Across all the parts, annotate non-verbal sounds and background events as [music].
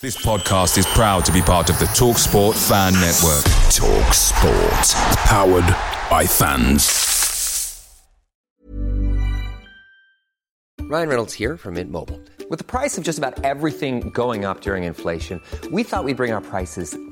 This podcast is proud to be part of the Talk Sport Fan Network. Talk Sport. Powered by fans. Ryan Reynolds here from Mint Mobile. With the price of just about everything going up during inflation, we thought we'd bring our prices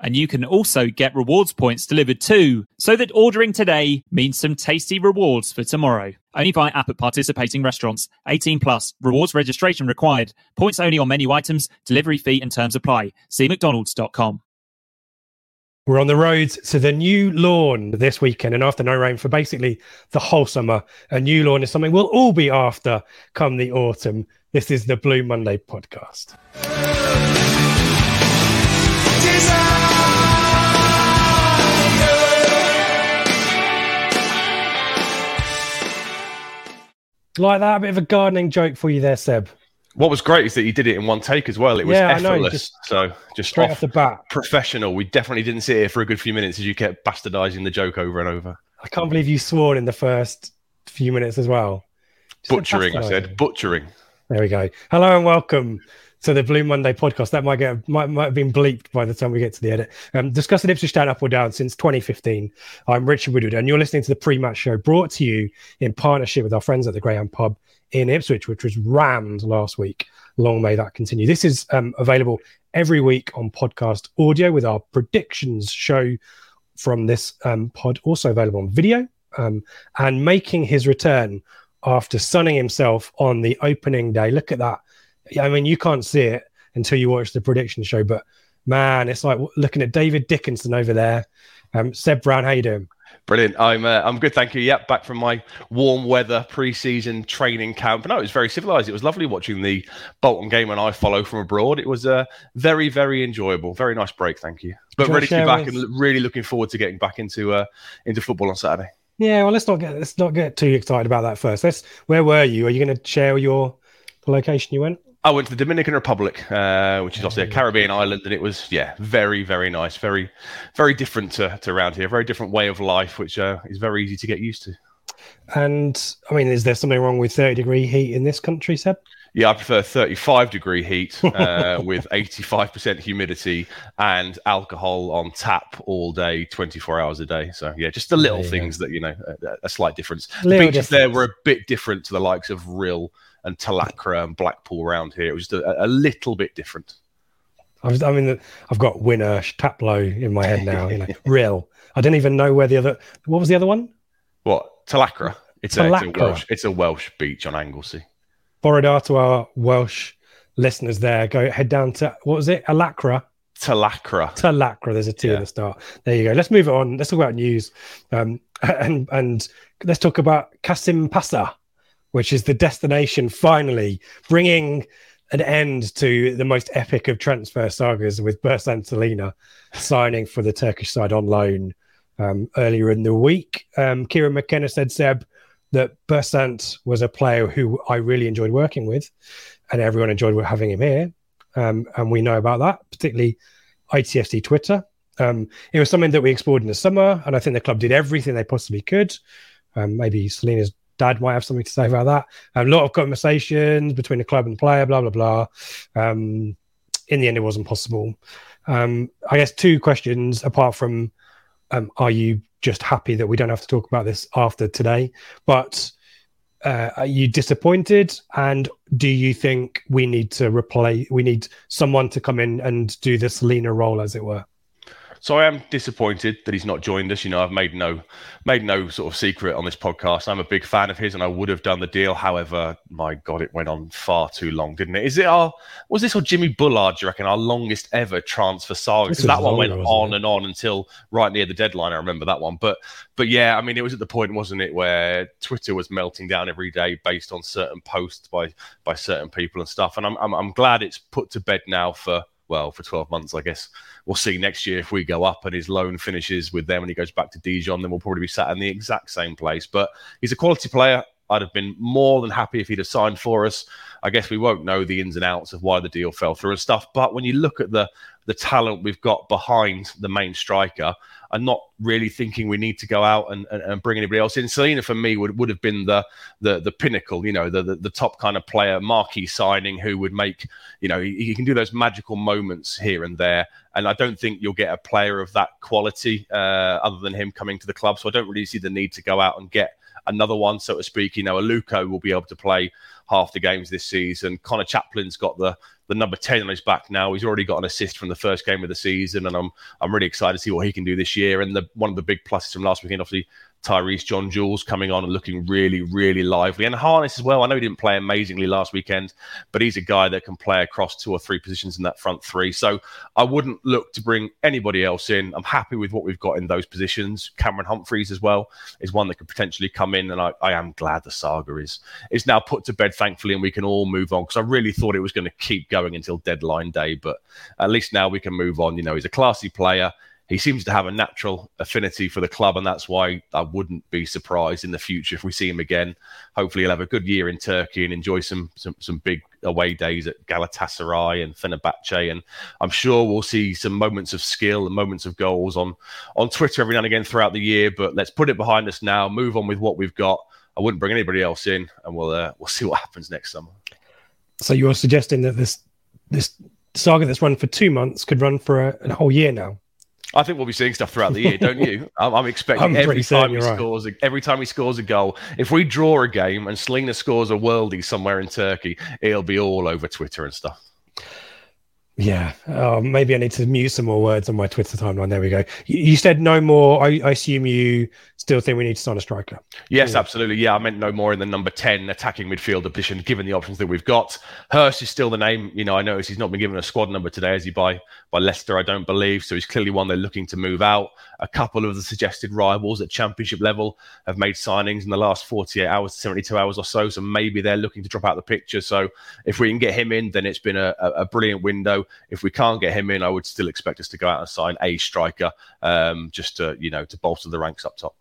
and you can also get rewards points delivered too, so that ordering today means some tasty rewards for tomorrow. Only via app at participating restaurants. 18 plus. Rewards registration required. Points only on menu items. Delivery fee and terms apply. See mcdonalds.com. We're on the roads to the new lawn this weekend and after no rain for basically the whole summer. A new lawn is something we'll all be after come the autumn. This is the Blue Monday podcast. Like that, a bit of a gardening joke for you there, Seb. What was great is that you did it in one take as well. It was Yeah, know, effortless. just so just Straight off, off the bat. professional. We definitely didn't sit here for a good few minutes as you kept bastardizing the joke over and over. I can't believe you swore in the first few minutes as well. Just Butchering, I said. Butchering. There we go. Hello and welcome to the Blue Monday podcast. That might get might, might have been bleeped by the time we get to the edit. Um, discussing Ipswich Town up or down since 2015. I'm Richard Woodward, and you're listening to the pre-match show brought to you in partnership with our friends at the Greyhound Pub in Ipswich, which was rammed last week. Long may that continue. This is um, available every week on podcast audio with our predictions show from this um, pod, also available on video, um, and making his return after sunning himself on the opening day. Look at that. I mean, you can't see it until you watch the prediction show, but man, it's like looking at David Dickinson over there. Um, Seb Brown, how you doing? Brilliant. I'm uh, I'm good, thank you. Yep, back from my warm weather pre-season training camp. No, it was very civilized. It was lovely watching the Bolton game and I follow from abroad. It was uh, very very enjoyable. Very nice break, thank you. But ready to be back with- and really looking forward to getting back into uh, into football on Saturday. Yeah, well, let's not get let's not get too excited about that first. Let's. Where were you? Are you going to share your the location you went? I went to the Dominican Republic, uh, which is obviously a Caribbean island, and it was yeah, very very nice, very very different to, to around here, very different way of life, which uh, is very easy to get used to. And I mean, is there something wrong with thirty degree heat in this country, Seb? Yeah, I prefer 35 degree heat [laughs] uh, with 85% humidity and alcohol on tap all day, 24 hours a day. So yeah, just the little go. things that you know, a, a slight difference. The Little beaches there were a bit different to the likes of Rhyl and Talacra and Blackpool around here. It was just a, a little bit different. I, was, I mean, I've got Winner Taplow in my head now. You know, [laughs] real. I didn't even know where the other. What was the other one? What Talacra? It's a, it's a Welsh. It's a Welsh beach on Anglesey. Borodar to our Welsh listeners there. Go head down to what was it? Alacra. Talacra. Talacra. There's a T Yeah. at the start. There you go. Let's move it on. Let's talk about news. Um, [laughs] and and let's talk about Kasimpasa, which is the destination finally bringing an end to the most epic of transfer sagas with Bersant Celina signing for the Turkish side on loan um, earlier in the week. Um, Kieran McKenna said, Seb, that Bersant was a player who I really enjoyed working with, and everyone enjoyed having him here. Um, and we know about that, particularly ITFC Twitter. Um, it was something that we explored in the summer, and I think the club did everything they possibly could. Um, maybe Celina's dad might have something to say about that. a lot of conversations between the club and the player, blah blah blah. Um, in the end, it wasn't possible. Um, I guess two questions apart from um, are you just happy that we don't have to talk about this after today? But uh, are you disappointed? And do you think we need to replace? We need someone to come in and do the Celina role, as it were. So I am disappointed that he's not joined us. You know, I've made no made no sort of secret on this podcast. I'm a big fan of his, and I would have done the deal. However, my God, it went on far too long, didn't it? Is it our was this or Jimmy Bullard? Do you reckon our longest ever transfer saga? Because that one went on it? and on until right near the deadline. I remember that one, but but yeah, I mean, it was at the point, wasn't it, where Twitter was melting down every day based on certain posts by by certain people and stuff. And I'm I'm, I'm glad it's put to bed now for well, for 12 months, I guess. We'll see next year if we go up and his loan finishes with them and he goes back to Dijon, then we'll probably be sat in the exact same place. But he's a quality player. I'd have been more than happy if he'd have signed for us. I guess we won't know the ins and outs of why the deal fell through and stuff. But when you look at the the talent we've got behind the main striker, I'm not really thinking we need to go out and, and, and, bring anybody else in. Celina for me would, would have been the the the pinnacle, you know, the, the, the top kind of player, marquee signing who would make, you know, he, he, can do those magical moments here and there. And I don't think you'll get a player of that quality uh, other than him coming to the club. So I don't really see the need to go out and get another one, so to speak. You know, Aluko will be able to play half the games this season. Connor Chaplin's got the the number 10 on his back now. He's already got an assist from the first game of the season, and I'm I'm really excited to see what he can do this year. And the one of the big pluses from last weekend, obviously, Tyreece John Jules coming on and looking really, really lively. And Harness as well. I know he didn't play amazingly last weekend, but he's a guy that can play across two or three positions in that front three. So I wouldn't look to bring anybody else in. I'm happy with what we've got in those positions. Cameron Humphreys as well is one that could potentially come in. And I, I am glad the saga is is now put to bed, thankfully, and we can all move on because I really thought it was going to keep going until deadline day. But at least now we can move on. You know, he's a classy player he seems to have a natural affinity for the club, and that's why I wouldn't be surprised in the future if we see him again. Hopefully, he'll have a good year in Turkey and enjoy some some, some big away days at Galatasaray and Fenerbahce, and I'm sure we'll see some moments of skill and moments of goals on on Twitter every now and again throughout the year. But let's put it behind us now, move on with what we've got. I wouldn't bring anybody else in, and we'll uh, we'll [laughs] see what happens next summer. So you're suggesting that this this saga that's run for two months could run for a, a whole year now? I think we'll be seeing stuff throughout the year, don't you? [laughs] I'm, I'm expecting I'm every time he right. scores, a, every time he scores a goal. If we draw a game and Celina scores a worldie somewhere in Turkey, it'll be all over Twitter and stuff. Yeah, uh, maybe I need to mute some more words on my Twitter timeline. There we go. You, you said no more. I, I, assume you still think we need to sign a striker. Yes, yeah. absolutely. Yeah, I meant no more in the number 10 attacking midfielder position, given the options that we've got. Hirst is still the name. You know, I notice he's not been given a squad number today, as he by by Leicester, I don't believe. So he's clearly one they're looking to move out. A couple of the suggested rivals at championship level have made signings in the last 48 hours, 72 hours or so. So maybe they're looking to drop out the picture. So if we can get him in, then it's been a, a brilliant window. If we can't get him in, I would still expect us to go out and sign a striker um, just to, you know, to bolster the ranks up top.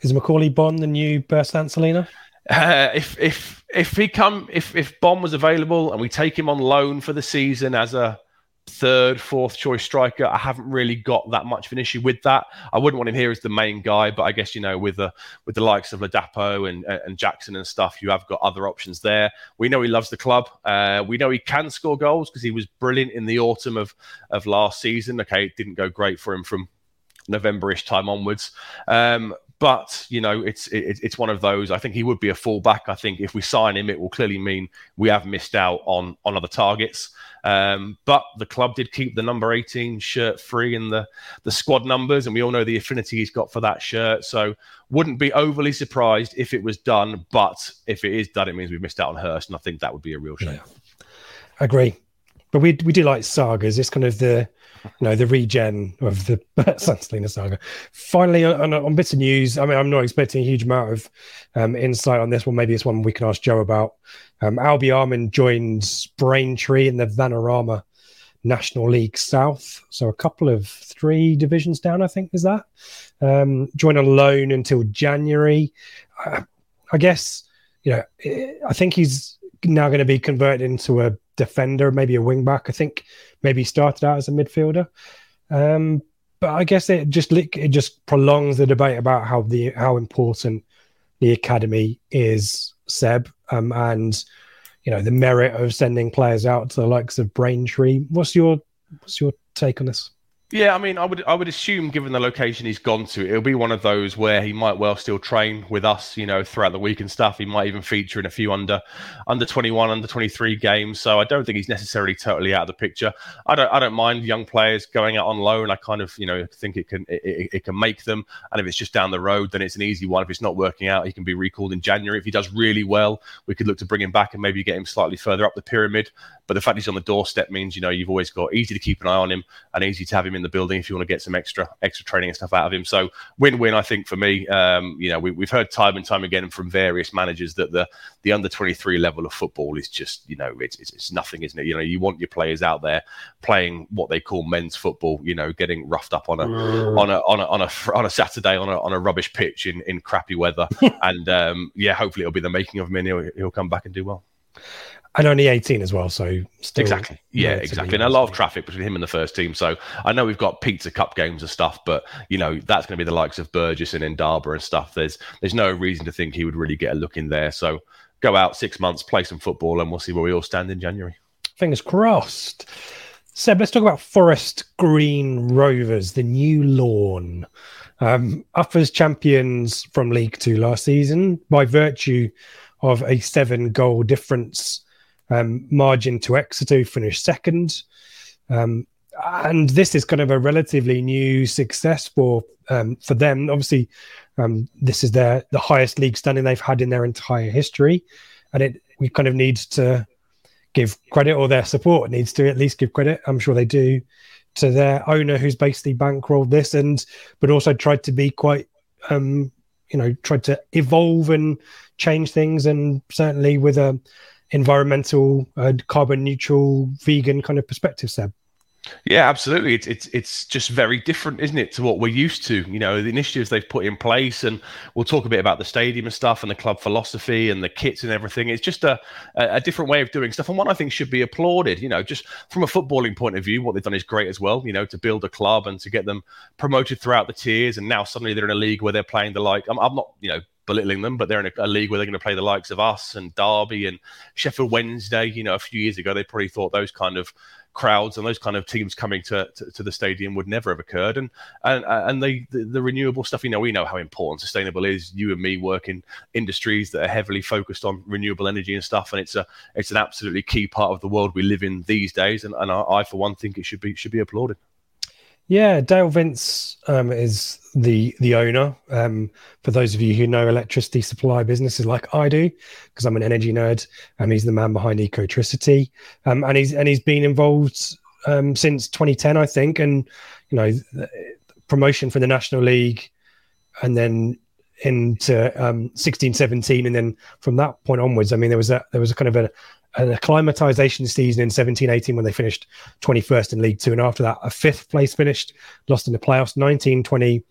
Is Macauley Bonne the new Bersant Celina? Uh, if if if he come if if Bonne was available and we take him on loan for the season as a third, fourth choice striker. I haven't really got that much of an issue with that. I wouldn't want him here as the main guy, but I guess you know with the with the likes of Ladapo and and Jackson and stuff, you have got other options there. We know he loves the club. Uh, we know he can score goals because he was brilliant in the autumn of of last season. Okay, it didn't go great for him from Novemberish time onwards. Um, but you know, it's it, it's one of those. I think he would be a fallback. I think if we sign him, it will clearly mean we have missed out on on other targets. Um, but the club did keep the number 18 shirt free in the the squad numbers, and we all know the affinity he's got for that shirt. So wouldn't be overly surprised if it was done. But if it is done, it means we've missed out on Hirst, and I think that would be a real shame. Yeah. Agree. But we we do like sagas. It's kind of the know the regen of the [laughs] Celina saga. Finally, on, on, bits of news, I mean, I'm not expecting a huge amount of um, insight on this one. Maybe it's one we can ask Joe about. Um, Albi Armin joins Braintree in the Vanarama National League South, so a couple of three divisions down, I think, is that. Um, join on loan until January. Uh, I guess you know, I think he's now going to be converted into a defender, maybe a wing back. I think maybe started out as a midfielder. Um, but I guess it just it just prolongs the debate about how the how important the academy is, Seb, um, and you know the merit of sending players out to the likes of Braintree. What's your what's your take on this? Yeah, I mean, I would I would assume, given the location he's gone to, it'll be one of those where he might well still train with us, you know, throughout the week and stuff. He might even feature in a few under under twenty one, under twenty three games. So I don't think he's necessarily totally out of the picture. I don't I don't mind young players going out on loan. I kind of you know think it can it, it can make them. And if it's just down the road, then it's an easy one. If it's not working out, he can be recalled in January. If he does really well, we could look to bring him back and maybe get him slightly further up the pyramid. But the fact he's on the doorstep means you know you've always got easy to keep an eye on him and easy to have him in the building if you want to get some extra extra training and stuff out of him. So win-win, I think for me. Um, you know, we, have heard time and time again from various managers that the the under twenty three level of football is just you know it's, it's, it's nothing, isn't it? You know, you want your players out there playing what they call men's football. You know, getting roughed up on a mm. on a on a on a on a Saturday on a on a rubbish pitch in in crappy weather. [laughs] and um, yeah, hopefully it'll be the making of him, and he'll, he'll come back and do well and only 18 as well. So exactly, yeah, exactly, and a lot of traffic between him and the first team. So I know we've got pizza cup games and stuff, but you know that's going to be the likes of Burgess and Ndaba and stuff. There's there's no reason to think he would really get a look in there. So go out six months, play some football, and we'll see where we all stand in January. Fingers crossed. Seb, let's talk about Forest Green Rovers, the new lawn. Um, up as champions from League Two last season by virtue of a seven goal difference um, margin to Exeter, finished second. Um, and this is kind of a relatively new success for um, for them. Obviously, um, this is their the highest league standing they've had in their entire history, and it we kind of need to give credit or their support needs to at least give credit. I'm sure they do to their owner, who's basically bankrolled this, and but also tried to be quite, um, you know, tried to evolve and change things, and certainly with a environmental, uh, carbon neutral, vegan kind of perspective, Seb. Yeah, absolutely. It's it's it's just very different, isn't it, to what we're used to? You know, the initiatives they've put in place, and we'll talk a bit about the stadium and stuff, and the club philosophy, and the kits and everything. It's just a a different way of doing stuff, and one I think should be applauded. You know, just from a footballing point of view, what they've done is great as well. You know, to build a club and to get them promoted throughout the tiers, and now suddenly they're in a league where they're playing the like. I'm, I'm not, you know, belittling them, but they're in a, a league where they're going to play the likes of us and Derby and Sheffield Wednesday. You know, a few years ago, they probably thought those kind of crowds and those kind of teams coming to, to, to, the stadium would never have occurred. And and and the, the, the renewable stuff, you know, we know how important sustainable is. You and me work in industries that are heavily focused on renewable energy and stuff, and it's a it's an absolutely key part of the world we live in these days. And, and I, I for one think it should be should be applauded. Yeah, Dale Vince um, is the the owner. Um, for those of you who know electricity supply businesses like I do, because I'm an energy nerd, and he's the man behind Ecotricity, um, and he's and he's been involved um, since 2010, I think, and you know, promotion for the National League, and then into um, 16, 17, and then from that point onwards, I mean, there was a there was a kind of a, an acclimatization season in 17 18 when they finished 21st in League Two. And after that, a fifth place finished, lost in the playoffs, 19 20,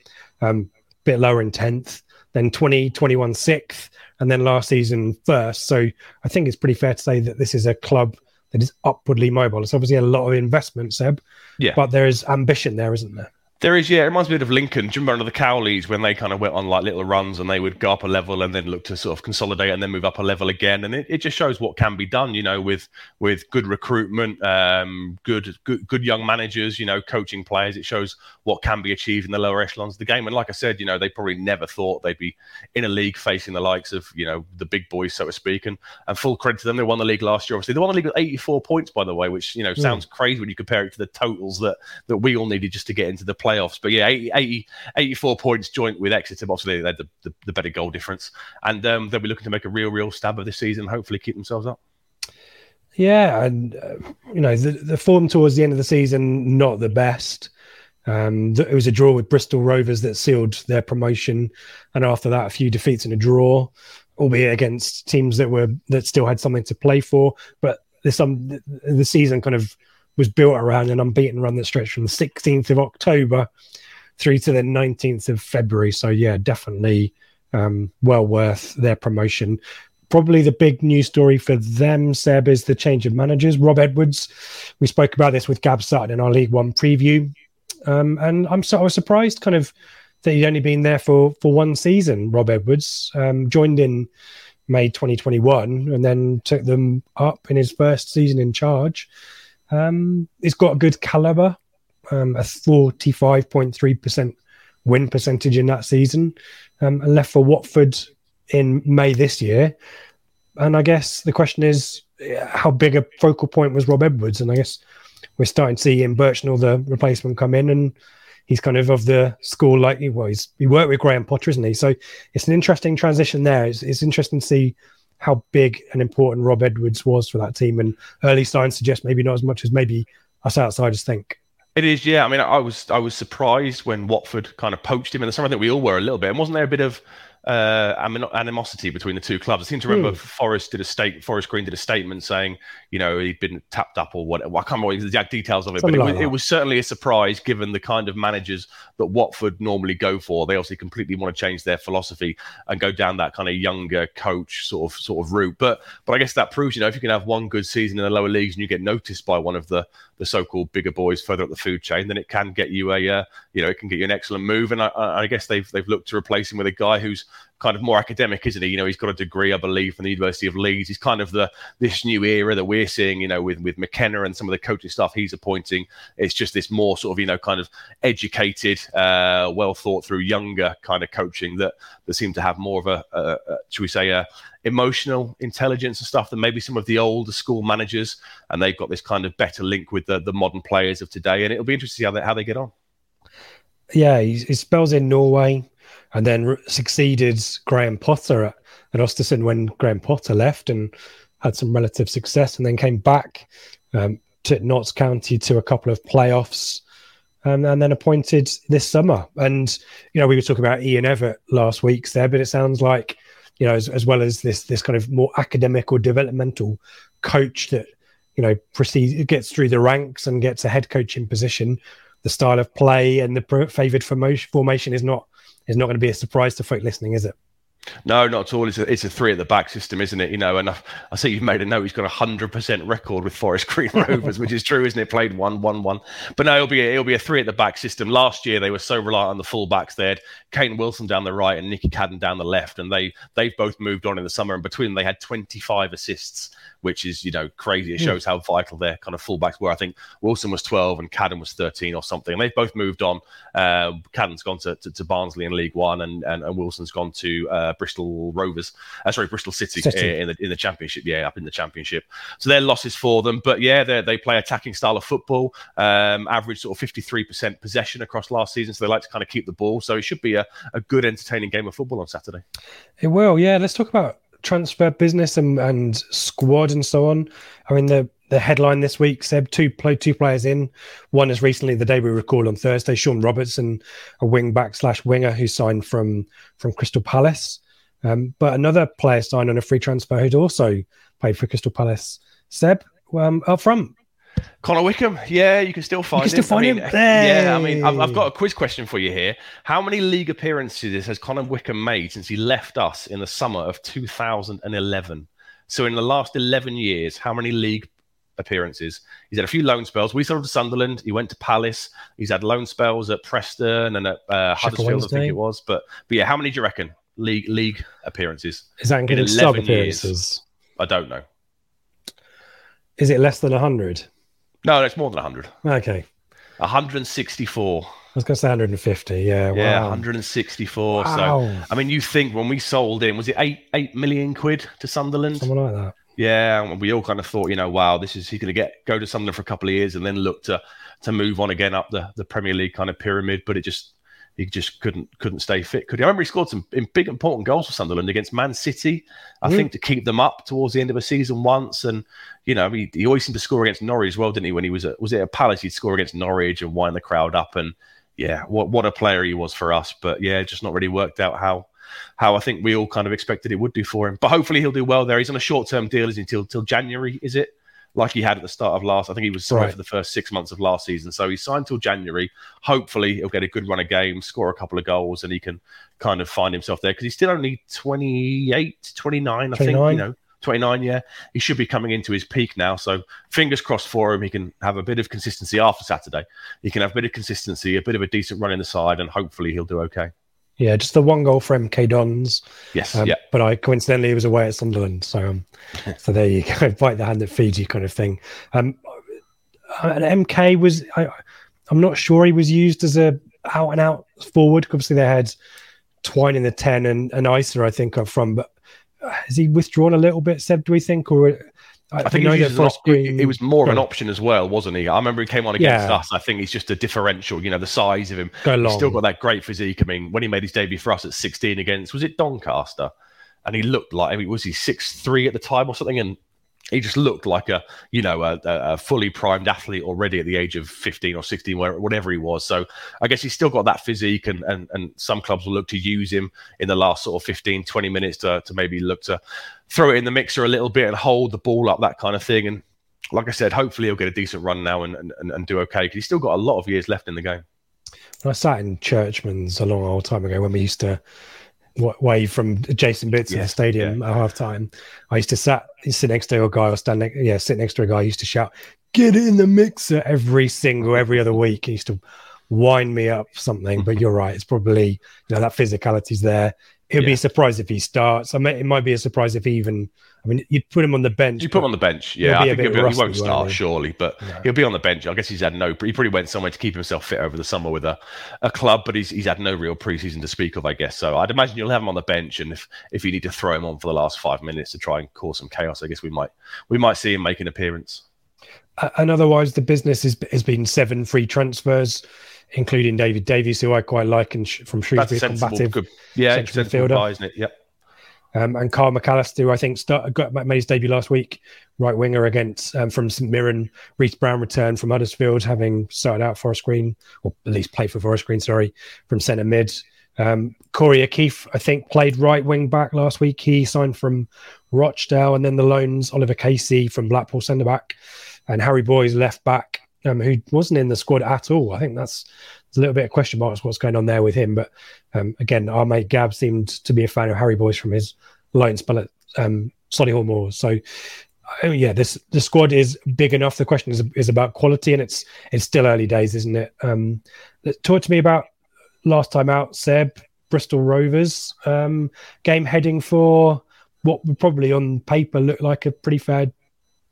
um, bit lower in 10th, then 20 21 sixth, and then last season first. So I think it's pretty fair to say that this is a club that is upwardly mobile. It's obviously a lot of investment, Seb. Yeah. But there is ambition there, isn't there? There is, yeah. It reminds me a bit of Lincoln. Do you remember under the Cowleys when they kind of went on like little runs and they would go up a level and then look to sort of consolidate and then move up a level again? And it, it just shows what can be done, you know, with with good recruitment, um, good good good young managers, you know, coaching players. It shows what can be achieved in the lower echelons of the game. And like I said, you know, they probably never thought they'd be in a league facing the likes of you know the big boys, so to speak. And and full credit to them, they won the league last year. Obviously, they won the league with 84 points, by the way, which you know mm. sounds crazy when you compare it to the totals that that we all needed just to get into the playoffs. But yeah. 80, 84 points joint with Exeter. Obviously, they had the, the, the better goal difference. And um, they'll be looking to make a real, real stab of this season hopefully keep themselves up. Yeah. And, uh, you know, the, the form towards the end of the season, not the best. Um, it was a draw with Bristol Rovers that sealed their promotion, and after that, a few defeats and a draw, albeit against teams that were that still had something to play for. But there's some the season kind of was built around an unbeaten run that stretched from the 16th of October through to the 19th of February. So, yeah, definitely um, well worth their promotion. Probably the big news story for them, Seb, is the change of managers. Rob Edwards, we spoke about this with Gab Sutton in our League One preview. Um, and I'm so I was surprised kind of that he'd only been there for, for one season, Rob Edwards. Um, joined in May 2021 and then took them up in his first season in charge. Um, he's got a good caliber um, a 45.3% win percentage in that season, um, and left for Watford in May this year. And I guess the question is, how big a focal point was Rob Edwards? And I guess we're starting to see Ian Burchnall, the replacement, come in, and he's kind of of the school like well, he's he worked with Graham Potter, isn't he? So it's an interesting transition there. It's, it's interesting to see how big and important Rob Edwards was for that team, and early signs suggest maybe not as much as maybe us outsiders think. It is, yeah. I mean, I was I was surprised when Watford kind of poached him in the summer. I think we all were a little bit. And wasn't there a bit of uh, animosity between the two clubs. I seem to remember mm. Forest did a state. Forest Green did a statement saying, you know, he'd been tapped up or whatever. Well, I can't remember the exact details of it, Something but it, like was, it, was, certainly a surprise given the kind of managers that Watford normally go for. They obviously completely want to change their philosophy and go down that kind of younger coach sort of sort of route. But but I guess that proves, you know, if you can have one good season in the lower leagues and you get noticed by one of the the so-called bigger boys further up the food chain, then it can get you a, uh, you know, it can get you an excellent move. And I, I guess they've they've looked to replace him with a guy who's kind of more academic, isn't he? You know, he's got a degree, I believe, from the University of Leeds. He's kind of the this new era that we're seeing, you know, with with McKenna and some of the coaching stuff he's appointing. It's just this more sort of, you know, kind of educated, uh, well thought through, younger kind of coaching that that seem to have more of a, a, a should we say, a emotional intelligence and stuff than maybe some of the older school managers. And they've got this kind of better link with the the modern players of today. And it'll be interesting to see how they how they get on. Yeah, he, he spells in Norway and then succeeded Graham Potter at, at Östersund when Graham Potter left and had some relative success, and then came back, um, to Notts County to a couple of playoffs, um, and then appointed this summer. And you know, we were talking about Ian Evatt last week there, but it sounds like you know, as, as well as this this kind of more academic or developmental coach that you know proceeds gets through the ranks and gets a head coaching position. The style of play and the favoured formation is not is not going to be a surprise to folk listening, is it? No, not at all. It's a, it's a three at the back system, isn't it? You know, and I, I see you've made a note. He's got a hundred percent record with Forest Green [laughs] Rovers, which is true, isn't it? Played one, one, one. But no, it'll be a, it'll be a three at the back system. Last year they were so reliant on the fullbacks. They had Kane Wilson down the right and Nicky Cadden down the left, and they they've both moved on in the summer. And between them, they had twenty five assists which is you know crazy. It hmm. shows how vital their kind of fullbacks were. I think Wilson was 12 and Cadden was 13 or something. And they've both moved on. Uh, Cadden's gone to, to, to, Barnsley in League One, and, and, and Wilson's gone to uh, Bristol Rovers. Uh, sorry, Bristol City, City, in the in the Championship. Yeah, up in the Championship. So they're losses for them. But yeah, they play attacking style of football. Um, average sort of 53% possession across last season. So they like to kind of keep the ball. So it should be a, a good, entertaining game of football on Saturday. It will. Yeah, let's talk about transfer business and, and squad and so on. I mean, the the headline this week said two play two players in. One is recently the day we record on Thursday, Sean Robertson, a wing back slash winger who signed from from Crystal Palace. Um, but another player signed on a free transfer who'd also played for Crystal Palace. Seb, um, up front, Connor Wickham, yeah, you can still find you can him. Still find I mean, him. Yeah, I mean, I've, I've, got a quiz question for you here. How many league appearances has Connor Wickham made since he left us in the summer of 2011? So in the last 11 years, how many league appearances? He's had a few loan spells. We saw him to Sunderland. He went to Palace. He's had loan spells at Preston and at uh, Huddersfield, I think it was. But but yeah, how many do you reckon league league appearances? Is that including sub appearances? Years? I don't know. Is it less than 100? No, it's more than 100. Okay. 164. I was going to say 150. Yeah. Yeah, 164. Wow. So, I mean, you think when we sold in, was it eight eight million quid to Sunderland? Something like that. Yeah, we all kind of thought, you know, wow, this is he's going to get go to Sunderland for a couple of years and then look to to move on again up the the Premier League kind of pyramid. But it just he just couldn't couldn't stay fit. Could he? I remember he scored some big important goals for Sunderland against Man City. I mm. think to keep them up towards the end of a season once, and you know he, he always seemed to score against Norwich as well, didn't he? When he was at was it a Palace, he'd score against Norwich and wind the crowd up. And yeah, what what a player he was for us. But yeah, just not really worked out how how I think we all kind of expected it would do for him. But hopefully he'll do well there. He's on a short term deal, isn't he, until till January, is it? Like he had at the start of last. I think he was signed right. for the first six months of last season. So he's signed till January. Hopefully, he'll get a good run of games, score a couple of goals, and he can kind of find himself there because he's still only 28, 29, I 29. think. You know, 29, yeah. He should be coming into his peak now. So fingers crossed for him. He can have a bit of consistency after Saturday. He can have a bit of consistency, a bit of a decent run in the side, and hopefully he'll do okay. Yeah, just the one goal for MK Dons. Yes, um, yeah. But I coincidentally was away at Sunderland, so um, [laughs] so there you go, [laughs] bite the hand that feeds you, kind of thing. Um, and MK was I, I'm not sure he was used as a out and out forward. Obviously, they had Twine in the ten and an Eisa, I think, are from. But uh, has he withdrawn a little bit, Seb? Do we think, or I, I think he was, op- it, it was more of an option as well, wasn't he? I remember he came on against yeah. us. I think he's just a differential. You know, the size of him. He's still got that great physique. I mean, when he made his debut for us at 16 against was it Doncaster, and he looked like I mean, was he six three at the time or something, and he just looked like a you know a, a, fully primed athlete already at the age of 15 or 16 whatever he was. So i guess he's still got that physique and, and and some clubs will look to use him in the last sort of 15 20 minutes to, to maybe look to throw it in the mixer a little bit and hold the ball up that kind of thing. And like i said hopefully he'll get a decent run now and and, and do okay because he's still got a lot of years left in the game. I sat in churchman's a long old time ago when we used to wave from Jason Bits in the stadium yeah. at half time. I used to sat sit next to a guy or stand next, yeah, sit next to a guy. I used to shout, "Get it in the mixer!" every single every other week. He used to wind me up something. but [laughs] you're right; it's probably you know that physicality's there. He'll yeah. be surprised if he starts. I mean, it might be a surprise if he even. I mean, you'd put him on the bench. You put him on the bench, yeah. I think he'll be, rusty, he won't start, surely, but he'll be on the bench. I guess he's had no. He probably went somewhere to keep himself fit over the summer with a, a club, but he's he's had no real preseason to speak of, I guess. So I'd imagine you'll have him on the bench, and if if you need to throw him on for the last five minutes to try and cause some chaos, I guess we might we might see him make an appearance. And otherwise, the business has, has been seven free transfers including David Davies, who I quite like, and sh- from Shrewsbury, combative, good, yeah, midfielder, buy, isn't it? Yep. Um, and Kyle McAllister, who I think start, got made his debut last week, right winger against um, from St Mirren. Reece Brown returned from Huddersfield, having started out Forest Green, or at least played for Forest Green, sorry, from centre mid. Um, Corey O'Keeffe, I think, played right wing back last week. He signed from Rochdale, and then the loans Oliver Casey from Blackpool centre back, and Harry Boyes left back um, who wasn't in the squad at all. I think that's a little bit of question marks what's going on there with him. But um, again, our mate Gab seemed to be a fan of Harry Boyes from his loan spell at um, Solihull Moors. So uh, yeah, this the squad is big enough. The question is is about quality, and it's it's still early days, isn't it? Um, talk to me about last time out, Seb Bristol Rovers um, game heading for what would probably on paper look like a pretty fair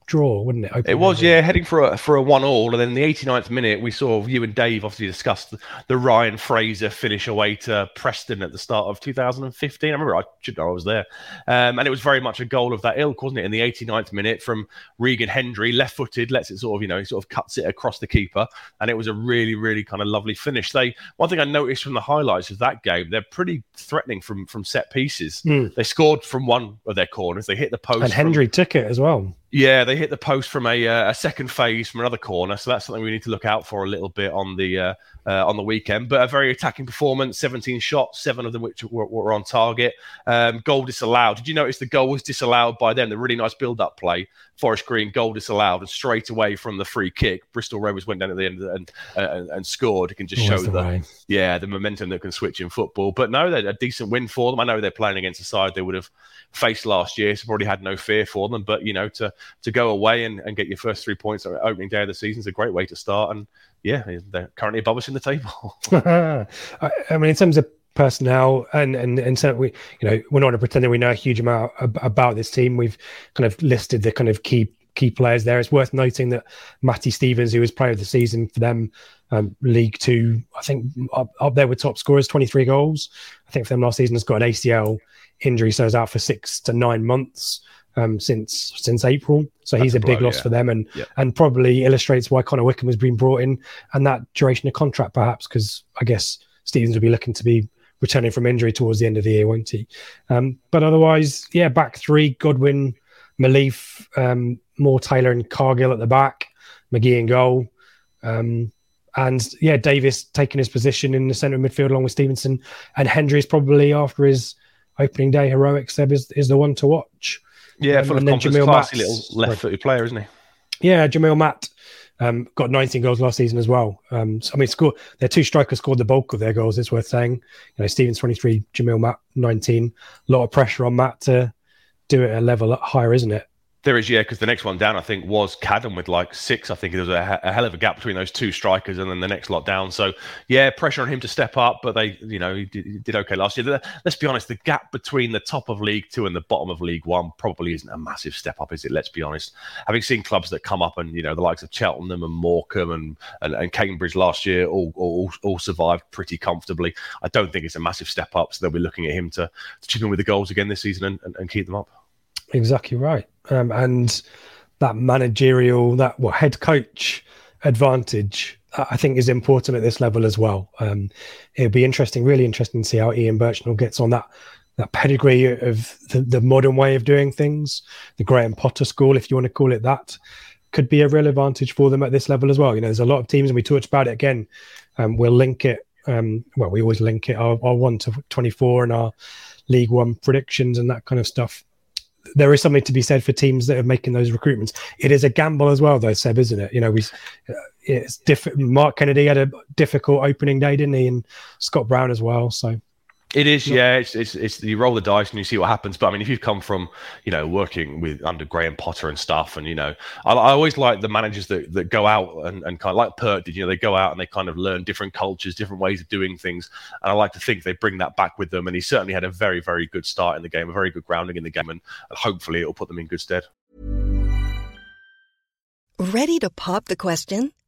draw, wouldn't it? Open it was, yeah, heading for a for a one all, and then the 89th minute, we saw you and Dave obviously discussed the, the, Ryan Fraser finish away to Preston at the start of 2015. I remember I should know I was there, um, and it was very much a goal of that ilk, wasn't it? In the 89th minute, from Regan Hendry, left-footed, lets it sort of you know he sort of cuts it across the keeper, and it was a really really kind of lovely finish. They one thing I noticed from the highlights of that game, they're pretty threatening from from set pieces. Mm. They scored from one of their corners, they hit the post, and Hendry from, took it as well. Yeah, they hit the post from a, uh, a second phase from another corner, so that's something we need to look out for a little bit on the uh, uh, on the weekend. But a very attacking performance, 17 shots, seven of them which were, were on target. Um, goal disallowed. Did you notice the goal was disallowed by them? The really nice build-up play. Forest Green goal disallowed, and straight away from the free kick, Bristol Rovers went down at the end and and, and scored. It can just show the, the yeah the momentum that can switch in football. But no, they're a decent win for them. I know they're playing against a side they would have faced last year, so probably had no fear for them. But you know, to to go away and, and get your first three points on opening day of the season is a great way to start. And yeah, they're currently in the table. [laughs] I mean, in terms of personnel and and and so we you know we're not pretending we know a huge amount about this team. We've kind of listed the kind of key key players there. It's worth noting that matty stevens who was player of the season for them um, league two i think up, up there with top scorers 23 goals. I think for them last season has got an acl injury so he's out for six to nine months um, since since April. So That's he's a, big loss yeah. for them, and yeah. and probably illustrates why Connor Wickham has been brought in, and that duration of contract perhaps because I guess Stevens will be looking to be returning from injury towards the end of the year, won't he? Um, but otherwise, yeah, back three: Godwin, Malife, um, Moore, Taylor, and Cargill at the back, McGee in goal. Um, and yeah, Davis taking his position in the centre of midfield along with Stevenson, and Hendry is probably after his opening day heroic Seb is, is the one to watch. Yeah, um, full of confidence, Jamille classy little left-footed player, isn't he? Yeah, Jamille Matt um, got 19 goals last season as well. Um, so, I mean, score their two strikers scored the bulk of their goals. It's worth saying. You know, Stevens 23, Jamille Matt 19. A lot of pressure on Matt to do it a level higher, isn't it? There is, yeah, because the next one down, I think, was Cadden with like six. I think there was a, a, hell of a gap between those two strikers, and then the next lot down. So, yeah, pressure on him to step up, but they, you know, he did, he did okay last year. Let's be honest, the gap between the top of League Two and the bottom of League One probably isn't a massive step up, is it? Let's be honest. Having seen clubs that come up and you know the likes of Cheltenham and Morecambe and and, and Cambridge last year all, all all survived pretty comfortably. I don't think it's a massive step up, so they'll be looking at him to, to chip in with the goals again this season and, and, and keep them up. Exactly right. Um, and that managerial, that well, head coach advantage, I think is important at this level as well. Um, it'll be interesting, really interesting to see how Ian Burchnall gets on that that pedigree of the, the modern way of doing things, the Graham Potter school, if you want to call it that, could be a real advantage for them at this level as well. You know, there's a lot of teams, and we talked about it again. Um, we'll link it. Um, well, we always link it our, our one to twenty four and our League One predictions and that kind of stuff there is something to be said for teams that are making those recruitments. It is a gamble as well, though, Seb, isn't it? You know, we uh, it's different. Mark Kennedy had a difficult opening day, didn't he? And Scott Brown as well. So it is, yeah. It's, it's, it's you roll the dice and you see what happens. But I mean, if you've come from, you know, working with under Graham Potter and stuff, and you know, I, I always like the managers that, that go out and, and kind of like Pert did. You know, they go out and they kind of learn different cultures, different ways of doing things, and I like to think they bring that back with them. And he certainly had a very, very good start in the game, a very good grounding in the game, and, and hopefully it'll put them in good stead. Ready to pop the question?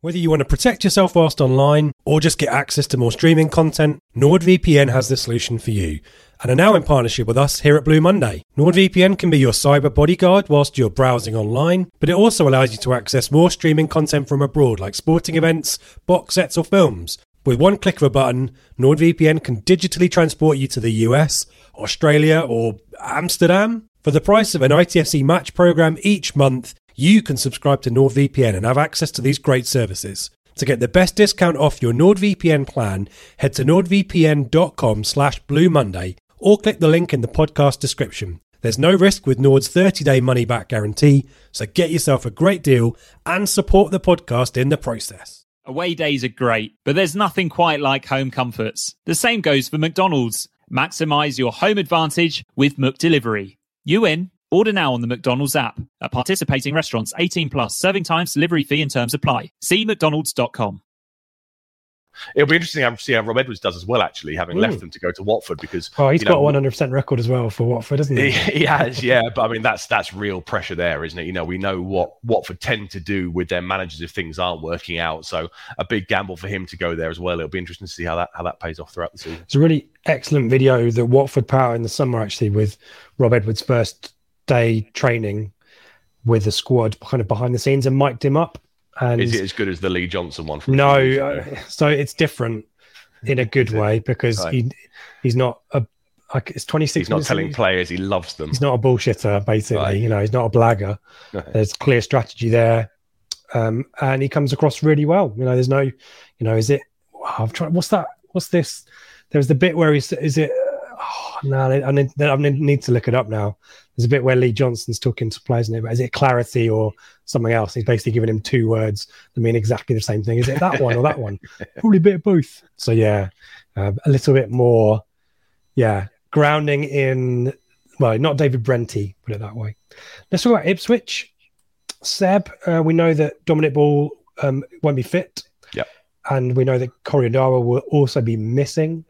Whether you want to protect yourself whilst online or just get access to more streaming content, NordVPN has the solution for you and are now in partnership with us here at Blue Monday. NordVPN can be your cyber bodyguard whilst you're browsing online, but it also allows you to access more streaming content from abroad like sporting events, box sets, or films. With one click of a button, NordVPN can digitally transport you to the US, Australia, or Amsterdam. For the price of an ITFC match program each month, you can subscribe to NordVPN and have access to these great services. To get the best discount off your NordVPN plan, head to nordvpn.com slash Blue Monday or click the link in the podcast description. There's no risk with Nord's 30-day money-back guarantee, so get yourself a great deal and support the podcast in the process. Away days are great, but there's nothing quite like home comforts. The same goes for McDonald's. Maximize your home advantage with McDelivery. You in? Order now on the McDonald's app. At participating restaurants, 18 plus, serving times, delivery fee and terms apply. See McDonald's.com. It'll be interesting to see how Rob Edwards does as well, actually, having Ooh. left them to go to Watford because. Oh, he's got know, a 100% record as well for Watford, hasn't he? [laughs] He has, yeah. But I mean, that's that's real pressure there, isn't it? You know, we know what Watford tend to do with their managers if things aren't working out. So a big gamble for him to go there as well. It'll be interesting to see how that how that pays off throughout the season. It's a really excellent video that Watford Power in the summer, actually, with Rob Edwards' first day training with the squad kind of behind the scenes and mic'd him up. And is it as good as the Lee Johnson one? From no, uh, so it's different in a good way because right. he he's not a like it's 26 he's not telling players he loves them he's not a bullshitter basically right. you know he's not a blagger there's clear strategy there um, and he comes across really well you know there's no you know is it oh, i've tried what's that what's this there's the bit where he's is it no I need, I need to look it up now there's a bit where Lee Johnson's talking to players, and is it clarity or something else? He's basically giving him two words that mean exactly the same thing. Is it that one or that one? [laughs] Probably a bit of both. So yeah, uh, a little bit more, yeah, grounding in well, not David Brenty, put it that way. Let's talk about Ipswich. Seb, uh, we know that Dominic Ball um, won't be fit. Yeah. And we know that Koreadawa will also be missing.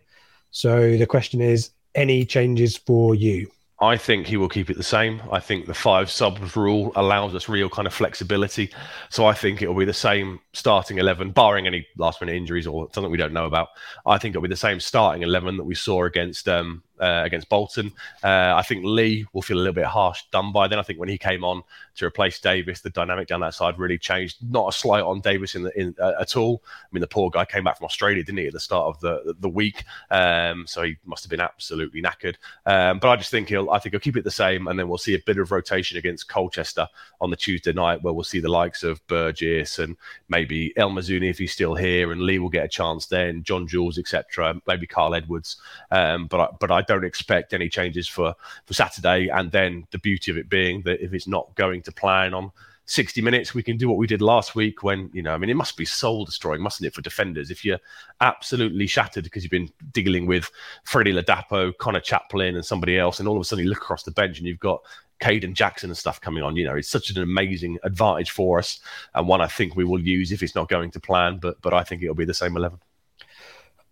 So the question is, any changes for you? I think he will keep it the same. I think the five subs rule allows us real kind of flexibility. So I think it will be the same starting 11, barring any last minute injuries or something we don't know about. I think it'll be the same starting 11 that we saw against um, uh, against Bolton. Uh, I think Lee will feel a little bit harsh done by then. I think when he came on to replace Davis, the dynamic down that side really changed. Not a slight on Davis in, the, in uh, at all. I mean, the poor guy came back from Australia, didn't he, at the start of the the week? Um, so he must have been absolutely knackered. Um, but I just think he'll I think he'll keep it the same, and then we'll see a bit of rotation against Colchester on the Tuesday night, where we'll see the likes of Burgess and maybe El Mizouni if he's still here, and Lee will get a chance then, John Jules, etc. Maybe Kyle Edwards. Um, but I, but I don't expect any changes for for Saturday. And then the beauty of it being that if it's not going to plan on 60 minutes, we can do what we did last week when, you know, I mean, it must be soul destroying, mustn't it, for defenders? If you're absolutely shattered because you've been dealing with Freddie Ladapo, Connor Chaplin, and somebody else, and all of a sudden you look across the bench and you've got Kayden Jackson and stuff coming on. You know, it's such an amazing advantage for us, and one I think we will use if it's not going to plan. But but I think it'll be the same eleven.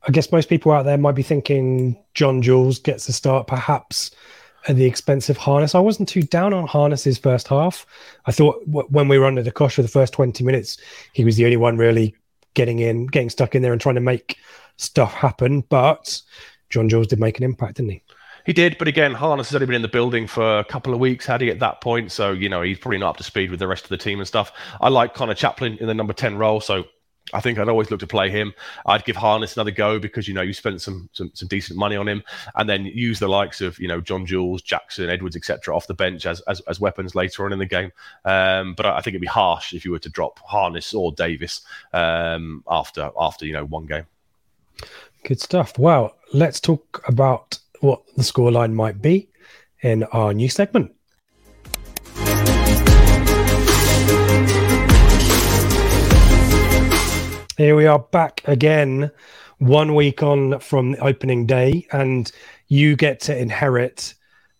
I guess most people out there might be thinking John Jules gets a start, perhaps at the expense of Harness. I wasn't too down on Harness's first half. I thought w- when we were under the cosh for the first 20 minutes, he was the only one really getting in, getting stuck in there and trying to make stuff happen. But John Jules did make an impact, didn't he? He did, but again, Harness has only been in the building for a couple of weeks. Had he at that point? So you know he's probably not up to speed with the rest of the team and stuff. I like Conor Chaplin in the number ten role, so I think I'd always look to play him. I'd give Harness another go because you know you spent some some, some decent money on him, and then use the likes of you know John Jules, Jackson, Edwards, etc. off the bench as, as, as weapons later on in the game. Um, but I, think it'd be harsh if you were to drop Harness or Davis um, after after you know one game. Good stuff. Well, let's talk about what the scoreline might be in our new segment. Here we are back again, one week on from the opening day, and you get to inherit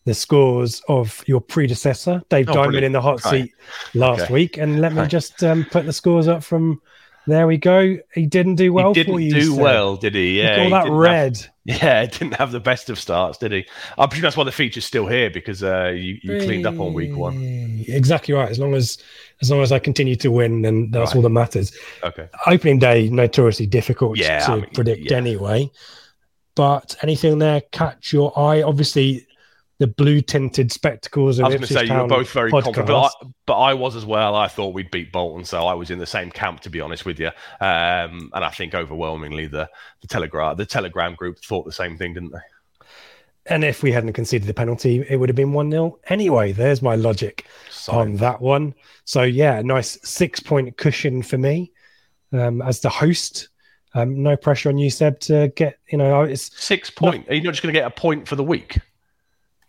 the scores of your predecessor, Dave oh, Diamond, brilliant. in the hot seat last okay. week. And let me just um, put the scores up from there we go. He didn't do well he didn't for you. Do well, did he? Yeah, all that red. Have, [laughs] yeah, didn't have the best of starts, did he? I presume that's why the feature's still here because uh, you, you cleaned up on week one. Exactly right. As long as as long as I continue to win, then that's right. all that matters. Okay. Opening day notoriously difficult yeah, to I mean, predict yeah. anyway. But anything there catch your eye? Obviously, the blue tinted spectacles. I was going to say you were both very podcast. confident, but I, but I, was as well. I thought we'd beat Bolton, so I was in the same camp to be honest with you. Um, and I think overwhelmingly the the telegram the telegram group thought the same thing, didn't they? And if we hadn't conceded the penalty, it would have been one 0 anyway. There's my logic on that one. So yeah, nice six point cushion for me um, as the host. Um, no pressure on you, Seb, to get you know it's six point. Not, Are you not just going to get a point for the week?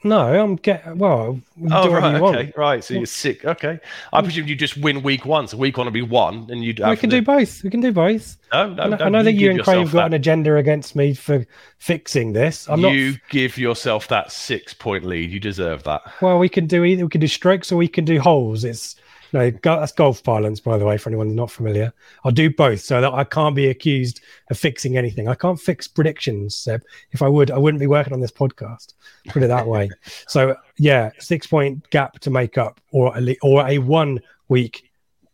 No, I'm get well. Oh right, okay, want. right. So you're sick. Okay, I mm. presume you just win week one. So week one will be one, and you. Do We can do both. We can do both. No, no, I know, I know that you and Craig have got that. an agenda against me for fixing this. I'm you not... give yourself that six point lead. You deserve that. Well, we can do either. We can do strokes or we can do holes. It's no, that's golf parlance, by the way, for anyone not familiar. I'll do both so that I can't be accused of fixing anything. I can't fix predictions, Seb. If I would, I wouldn't be working on this podcast. Put it that way. [laughs] so, yeah, six point gap to make up, or a, or a one week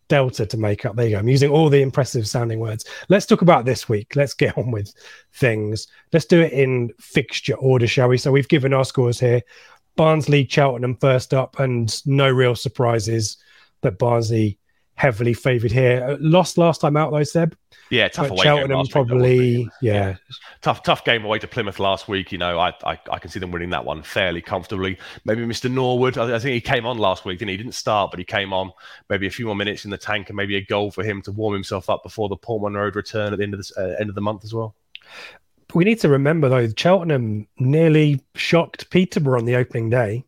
delta to make up. There you go. I'm using all the impressive sounding words. Let's talk about this week. Let's get on with things. Let's do it in fixture order, shall we? So, we've given our scores here. Barnsley, Cheltenham first up, and no real surprises that Barnsley heavily favoured here. Uh, lost last time out though, Seb. Yeah, tough away Cheltenham probably. Week, yeah. yeah. tough tough game away to Plymouth last week. You know, I, I, I can see them winning that one fairly comfortably. Maybe Mr. Norwood. I, I, think he came on last week, didn't he? He didn't start, but he came on. Maybe a few more minutes in the tank, and maybe a goal for him to warm himself up before the Portman Road return at the end of the uh, end of the month as well. We need to remember though, Cheltenham nearly shocked Peterborough on the opening day.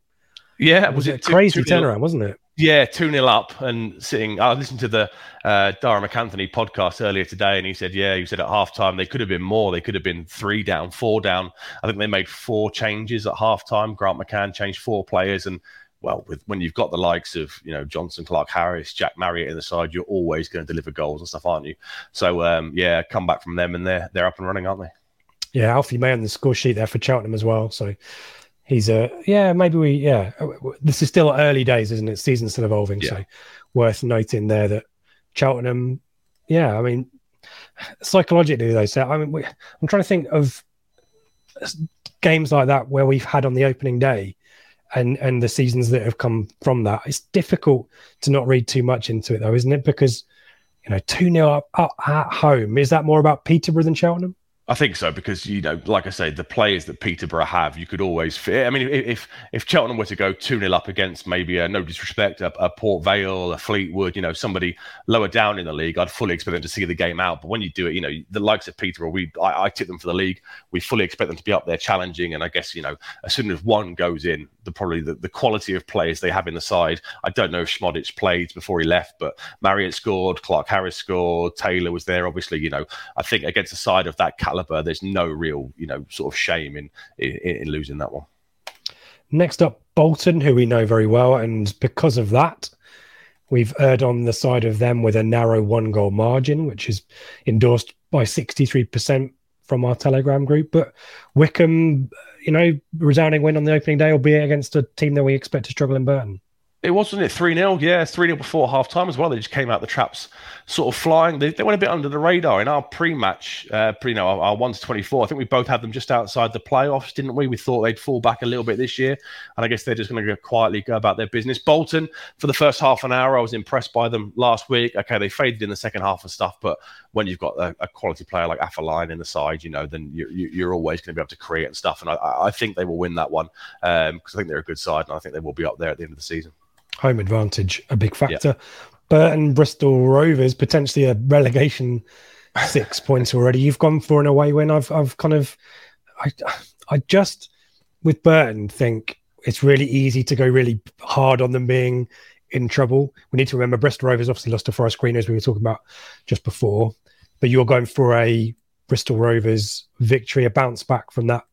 Yeah, was, was it, it crazy turnaround, wasn't it? Yeah, 2 0 up and sitting. I listened to the uh, Darragh MacAnthony podcast earlier today, and he said, Yeah, he said at halftime they could have been more. They could have been three down, four down. I think they made four changes at halftime. Grant McCann changed four players. And well, with when you've got the likes of, you know, Johnson, Clarke-Harris, Jack Marriott in the side, you're always going to deliver goals and stuff, aren't you? So, um, yeah, come back from them and they're, they're up and running, aren't they? Yeah, Alfie May on the score sheet there for Cheltenham as well. So he's a yeah maybe we yeah this is still early days isn't it season's still evolving yeah. so worth noting there that cheltenham yeah i mean psychologically though so i mean we, i'm trying to think of games like that where we've had on the opening day and and the seasons that have come from that. It's difficult to not read too much into it, though, isn't it? Because you know, two 0 up, up at home. Is that more about Peterborough than Cheltenham? I think so because you know, like I say, the players that Peterborough have, you could always fit. I mean, if if Cheltenham were to go two 0 up against maybe a no disrespect, a, a, Port Vale, a Fleetwood, you know, somebody lower down in the league, I'd fully expect them to see the game out. But when you do it, you know, the likes of Peterborough, we I, I tip them for the league. We fully expect them to be up there challenging. And I guess you know, as soon as one goes in, the probably the, the quality of players they have in the side. I don't know if Szmodic played before he left, but Marriott scored, Clarke-Harris scored, Taylor was there. Obviously, you know, I think against a side of that caliber, there's no real, you know, sort of shame in, in, in losing that one. Next up, Bolton, who we know very well, and because of that, we've erred on the side of them with a narrow one goal margin, which is endorsed by 63% from our Telegram group. But Wycombe, you know, resounding win on the opening day, albeit against a team that we expect to struggle in Burton. It wasn't it 3 0? Yeah, 3 0 before half time as well. They just came out the traps sort of flying. They, they went a bit under the radar in our pre match, uh, pre, you know, our, our 1 to 24. I think we both had them just outside the playoffs, didn't we? We thought they'd fall back a little bit this year. And I guess they're just going to quietly go about their business. Bolton, for the first half an hour, I was impressed by them last week. Okay, they faded in the second half and stuff. But when you've got a, a quality player like Afolayan in the side, you know, then you, you, you're always going to be able to create and stuff. And I, I think they will win that one because um, I think they're a good side and I think they will be up there at the end of the season home advantage a big factor. Yeah. Burton Bristol Rovers potentially a relegation [laughs] six points already. You've gone for an away win. I've I've kind of I I just with Burton think it's really easy to go really hard on them being in trouble. We need to remember Bristol Rovers obviously lost to Forest Green as we were talking about just before, but you're going for a Bristol Rovers victory, a bounce back from that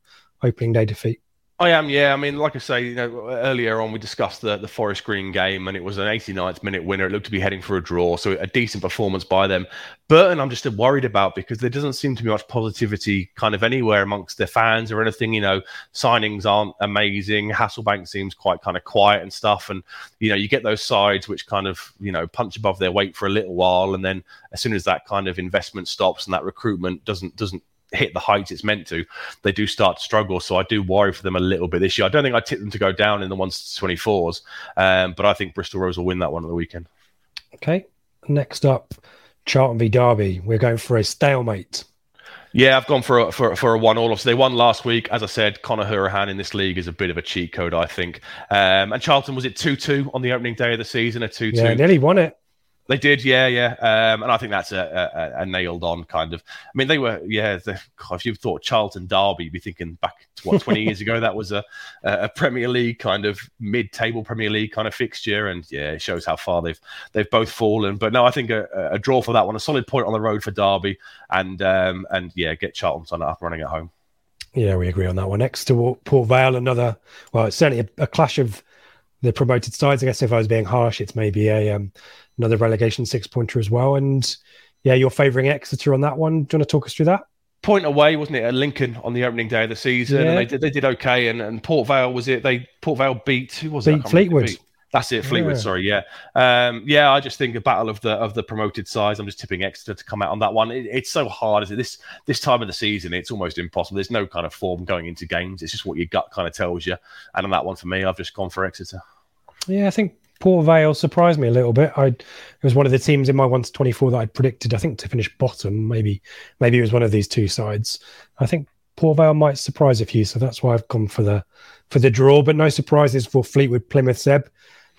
opening day defeat. I am, yeah. I mean, like I say, you know, earlier on we discussed the, the Forest Green game, and it was an 89th minute winner. It looked to be heading for a draw, so a decent performance by them. Burton, I'm just worried about because there doesn't seem to be much positivity kind of anywhere amongst their fans or anything. You know, signings aren't amazing. Hasselbaink seems quite kind of quiet and stuff, and you know, you get those sides which kind of you know punch above their weight for a little while, and then as soon as that kind of investment stops and that recruitment doesn't doesn't hit the heights it's meant to, they do start to struggle. So I do worry for them a little bit this year. I don't think I tip them to go down in the ones twenty fours, um, but I think Bristol Rose will win that one on the weekend. Okay. Next up, Charlton v Derby. We're going for a stalemate. Yeah, I've gone for a, for, for a one all. So they won last week. As I said, Conor Hourihane in this league is a bit of a cheat code, I think. Um, and Charlton was it two two on the opening day of the season? A two two. Yeah, nearly won it. They did, yeah, yeah, um, and I think that's a, a, a, nailed on kind of. I mean, they were, yeah. The, God, if you thought Charlton Derby, you'd be thinking back to what twenty years ago that was a, a Premier League kind of mid-table Premier League kind of fixture, and yeah, it shows how far they've they've both fallen. But no, I think a, a draw for that one, a solid point on the road for Derby, and um, and yeah, get Charlton up running at home. Yeah, we agree on that one. Next to Port Vale, another well, it's certainly a, a clash of the promoted sides. I guess if I was being harsh, it's maybe a um, another relegation six pointer as well. And yeah, you're favouring Exeter on that one. Do you want to talk us through that? Point away, wasn't it, at Lincoln on the opening day of the season? Yeah. And they did they did okay. And, and Port Vale was it? They Port Vale beat who was beat it? Fleetwood. Beat. That's it, Fleetwood. Yeah. Sorry, yeah, um, yeah. I just think a battle of the of the promoted sides. I'm just tipping Exeter to come out on that one. It, it's so hard, is it? This this time of the season, it's almost impossible. There's no kind of form going into games. It's just what your gut kind of tells you. And on that one, for me, I've just gone for Exeter. Yeah, I think Port Vale surprised me a little bit. I it was one of the teams in my one to twenty four that I'd predicted. I think to finish bottom. Maybe maybe it was one of these two sides. I think Port Vale might surprise a few, so that's why I've gone for the for the draw. But no surprises for Fleetwood Plymouth Seb.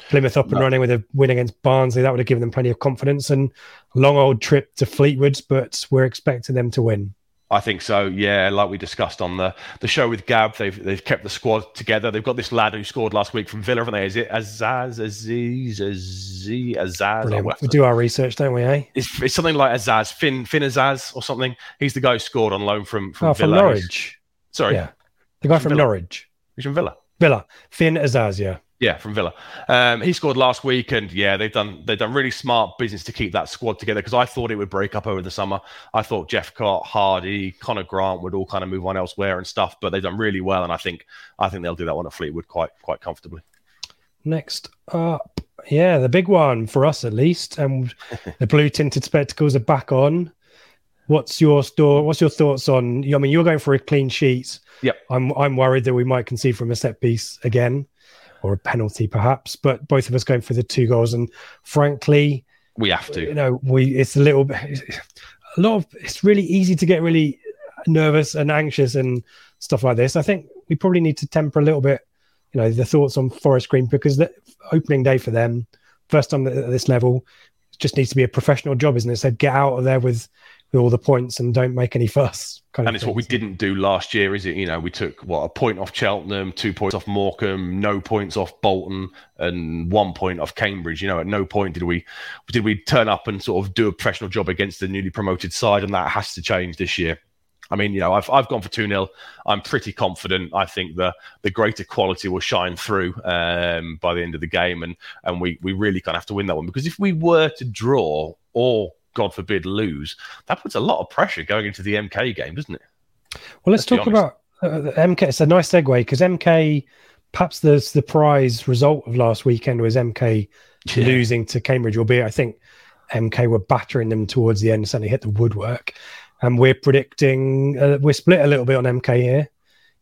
Plymouth up and no. running with a win against Barnsley. That would have given them plenty of confidence and long old trip to Fleetwood, but we're expecting them to win. I think so. Yeah, like we discussed on the, the show with Gab, they've they've kept the squad together. They've got this lad who scored last week from Villa, haven't they? Is it Azaz Aziz Aziz Azaz? We do our research, don't we? Eh? It's, it's something like Azaz Finn Finn Azaz or something. He's the guy who scored on loan from from, oh, Villa. from Norwich. Sorry, yeah, the guy from, from Norwich. He's from Villa. Villa Finn Azaz, yeah. Yeah, from Villa. Um, he scored last week, and yeah, they've done they've done really smart business to keep that squad together because I thought it would break up over the summer. I thought Jephcott, Hardie, Conor Grant would all kind of move on elsewhere and stuff, but they've done really well, and I think I think they'll do that one at Fleetwood quite quite comfortably. Next up, yeah, the big one for us at least, and [laughs] the blue tinted spectacles are back on. What's your store? What's your thoughts on? I mean, you're going for a clean sheet. Yep. I'm I'm worried that we might concede from a set piece again, or a penalty perhaps. But both of us going for the two goals, and frankly, we have to. You know, we it's a little bit a lot of it's really easy to get really nervous and anxious and stuff like this. I think we probably need to temper a little bit, you know, the thoughts on Forest Green because the opening day for them, first time at this level, just needs to be a professional job, isn't it? So get out of there with with all the points and don't make any fuss. and it's what we didn't do last year, is it? You know, we took what a point off Cheltenham, two points off Morecambe, no points off Bolton, and one point off Cambridge. You know, at no point did we did we turn up and sort of do a professional job against the newly promoted side, and that has to change this year. I mean, you know, I've I've gone for two 0 I'm pretty confident. I think the the greater quality will shine through um, by the end of the game, and and we we really kind of have to win that one because if we were to draw or God forbid, lose, that puts a lot of pressure going into the MK game, doesn't it? Well, let's, let's talk about uh, MK. It's a nice segue because MK, perhaps the surprise result of last weekend was MK yeah. losing to Cambridge, albeit I think MK were battering them towards the end, suddenly hit the woodwork. And we're predicting, uh, we're split a little bit on MK here.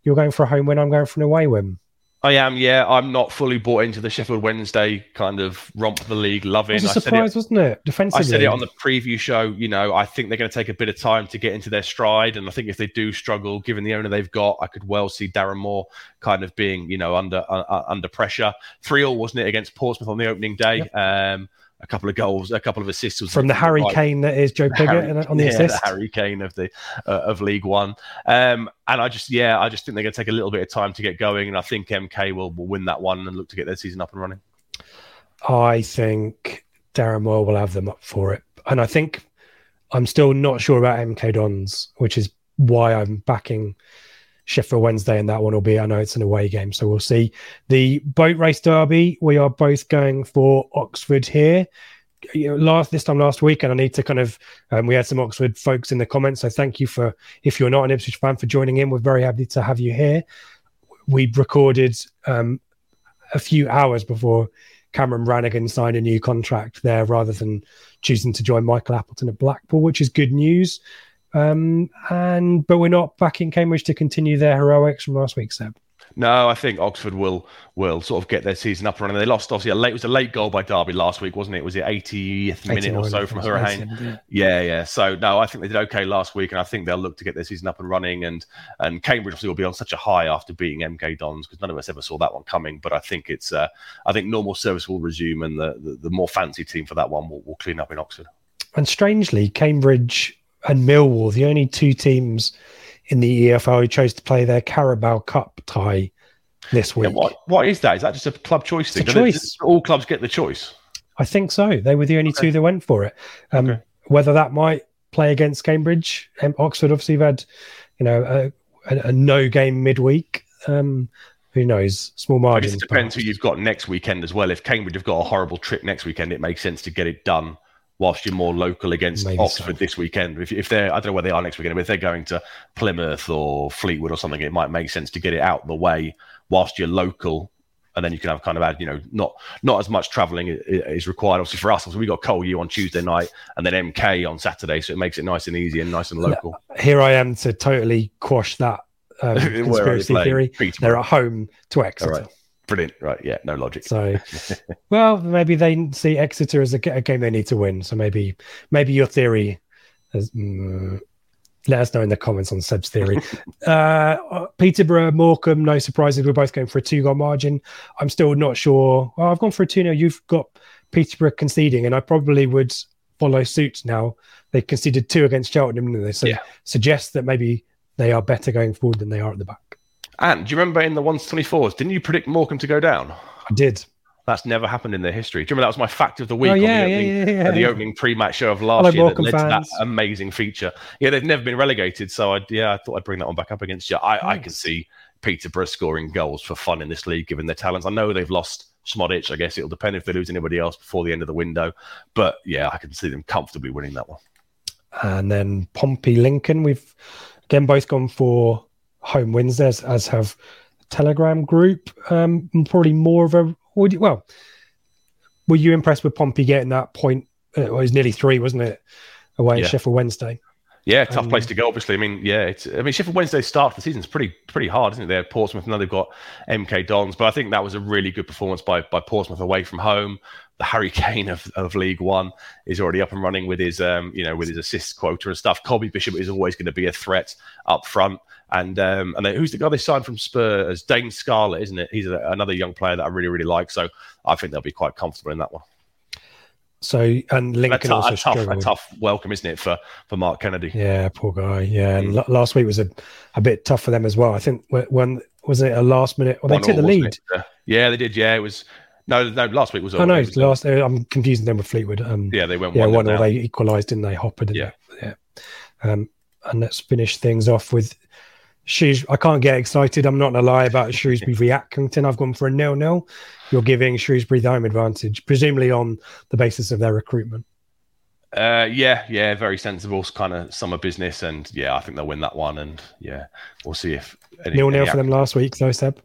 You're going for a home win, I'm going for an away win. I am, yeah. I'm not fully bought into the Sheffield Wednesday kind of romp the league loving. It was a surprise, it, wasn't it? Defensively. I said it on the preview show. You know, I think they're going to take a bit of time to get into their stride, and I think if they do struggle, given the owner they've got, I could well see Darren Moore kind of being, you know, under uh, uh under pressure. Three all wasn't it against Portsmouth on the opening day? Yep. Um, a couple of goals, a couple of assists from the Harry. Kane that is Joe Pigott on the yeah, assist. The Harry Kane of the uh, of League One, um, and I just yeah, I just think they're going to take a little bit of time to get going, and I think MK will, will win that one and look to get their season up and running. I think Darren Moore will have them up for it, and I think I'm still not sure about MK Dons, which is why I'm backing Sheffield Wednesday, and that one will be. I know it's an away game, so we'll see. The boat race derby, we are both going for Oxford here. You know, last this time last week, and I need to kind of um, we had some Oxford folks in the comments, so thank you for if you're not an Ipswich fan for joining in. We're very happy to have you here. We recorded um, a few hours before Cameron Brannagan signed a new contract there, rather than choosing to join Michael Appleton at Blackpool, which is good news. Um, and but we're not back in Cambridge to continue their heroics from last week, Seb. No, I think Oxford will will sort of get their season up and running. They lost obviously a late it was a late goal by Derby last week, wasn't it? Was it 80th minute or so from Hourihane? Yeah, yeah. So no, I think they did okay last week, and I think they'll look to get their season up and running. And and Cambridge obviously will be on such a high after beating MK Dons because none of us ever saw that one coming. But I think it's uh, I think normal service will resume, and the, the, the more fancy team for that one will, will clean up in Oxford. And strangely, Cambridge and Millwall, the only two teams in the EFL who chose to play their Carabao Cup tie this week. Yeah, what, what is that? Is that just a club choice thing? choice. all clubs get the choice. I think so. They were the only okay. two that went for it. Um, okay. Whether that might play against Cambridge, um, Oxford obviously have had, you know, a, a, a no game midweek. Um, who knows? Small margins. it depends who you've got next weekend as well. If Cambridge have got a horrible trip next weekend, it makes sense to get it done whilst you're more local against Maybe Oxford so. this weekend. If, if they're, I don't know where they are next weekend, but if they're going to Plymouth or Fleetwood or something, it might make sense to get it out the way whilst you're local. And then you can have kind of add, you know, not not as much travelling is required. Obviously, for us, we got Col U on Tuesday night and then MK on Saturday, so it makes it nice and easy and nice and local. Here I am to totally quash that um, [laughs] conspiracy theory. They're at home to Exeter. Brilliant. Right. Yeah. No logic. So, [laughs] well, maybe they see Exeter as a, a, game they need to win. So maybe, maybe your theory is, mm, let us know in the comments on Seb's theory. [laughs] uh, Peterborough, Morecambe, no surprises. We're both going for a two goal margin. I'm still not sure. Well, I've gone for a 2 0. You've got Peterborough conceding, and I probably would follow suit now. They conceded two against Cheltenham, didn't they? So yeah. suggest that maybe they are better going forward than they are at the back. And do you remember in the 124s, didn't you predict Morecambe to go down? I did. That's never happened in their history. Do you remember that was my fact of the week? Oh, yeah, the opening, yeah, yeah, yeah, the opening pre-match show of last Hello, year that led fans. to that amazing feature. Yeah, they've never been relegated, so I, yeah, I thought I'd bring that one back up against you. I, nice. I can see Peterborough scoring goals for fun in this league, given their talents. I know they've lost Szmodics. I guess it'll depend if they lose anybody else before the end of the window, but yeah, I can see them comfortably winning that one. And then Pompey Lincoln, we've again both gone for home wins, as as have Telegram group. Um, probably more of a well. Were you impressed with Pompey getting that point? Uh, it was nearly three, wasn't it? Away yeah. at Sheffield Wednesday. Yeah, tough Um, place to go. Obviously, I mean, yeah, it's. I mean, Sheffield Wednesday's start for the season is pretty pretty hard, isn't it? They're Portsmouth, now they've got MK Dons, but I think that was a really good performance by by Portsmouth away from home. The Harry [laughs] Kane of, of League One is already up and running with his, um, you know, with his assist quota and stuff. Colby Bishop is always going to be a threat up front. And um, and then who's the guy they signed from Spurs? Dane Scarlett, isn't it? He's a, another young player that I really really like. So I think they'll be quite comfortable in that one. So and Lincoln tou- also a tough, a tough welcome, isn't it, for for Mark Kennedy? Yeah, poor guy. Yeah, and Mm. la- last week was a, a bit tough for them as well. I think when was it a last minute? Well, they One took the all, lead. Uh, yeah, they did. Yeah, it was. No, no. Last week was. Oh no, it was- last. Uh, I'm confusing them with Fleetwood. Um, Yeah, they went yeah, one. one or they equalised, didn't they? Hopper, didn't Yeah. they? Yeah. Um, and let's finish things off with Shrews. I can't get excited. I'm not gonna lie about [laughs] Shrewsbury v Accrington. I've gone for a nil nil. You're giving Shrewsbury the home advantage, presumably on the basis of their recruitment. Uh, yeah, yeah, very sensible kind of summer business, and yeah, I think they'll win that one. And yeah, we'll see if any, Nil nil for them last week, though, Seb.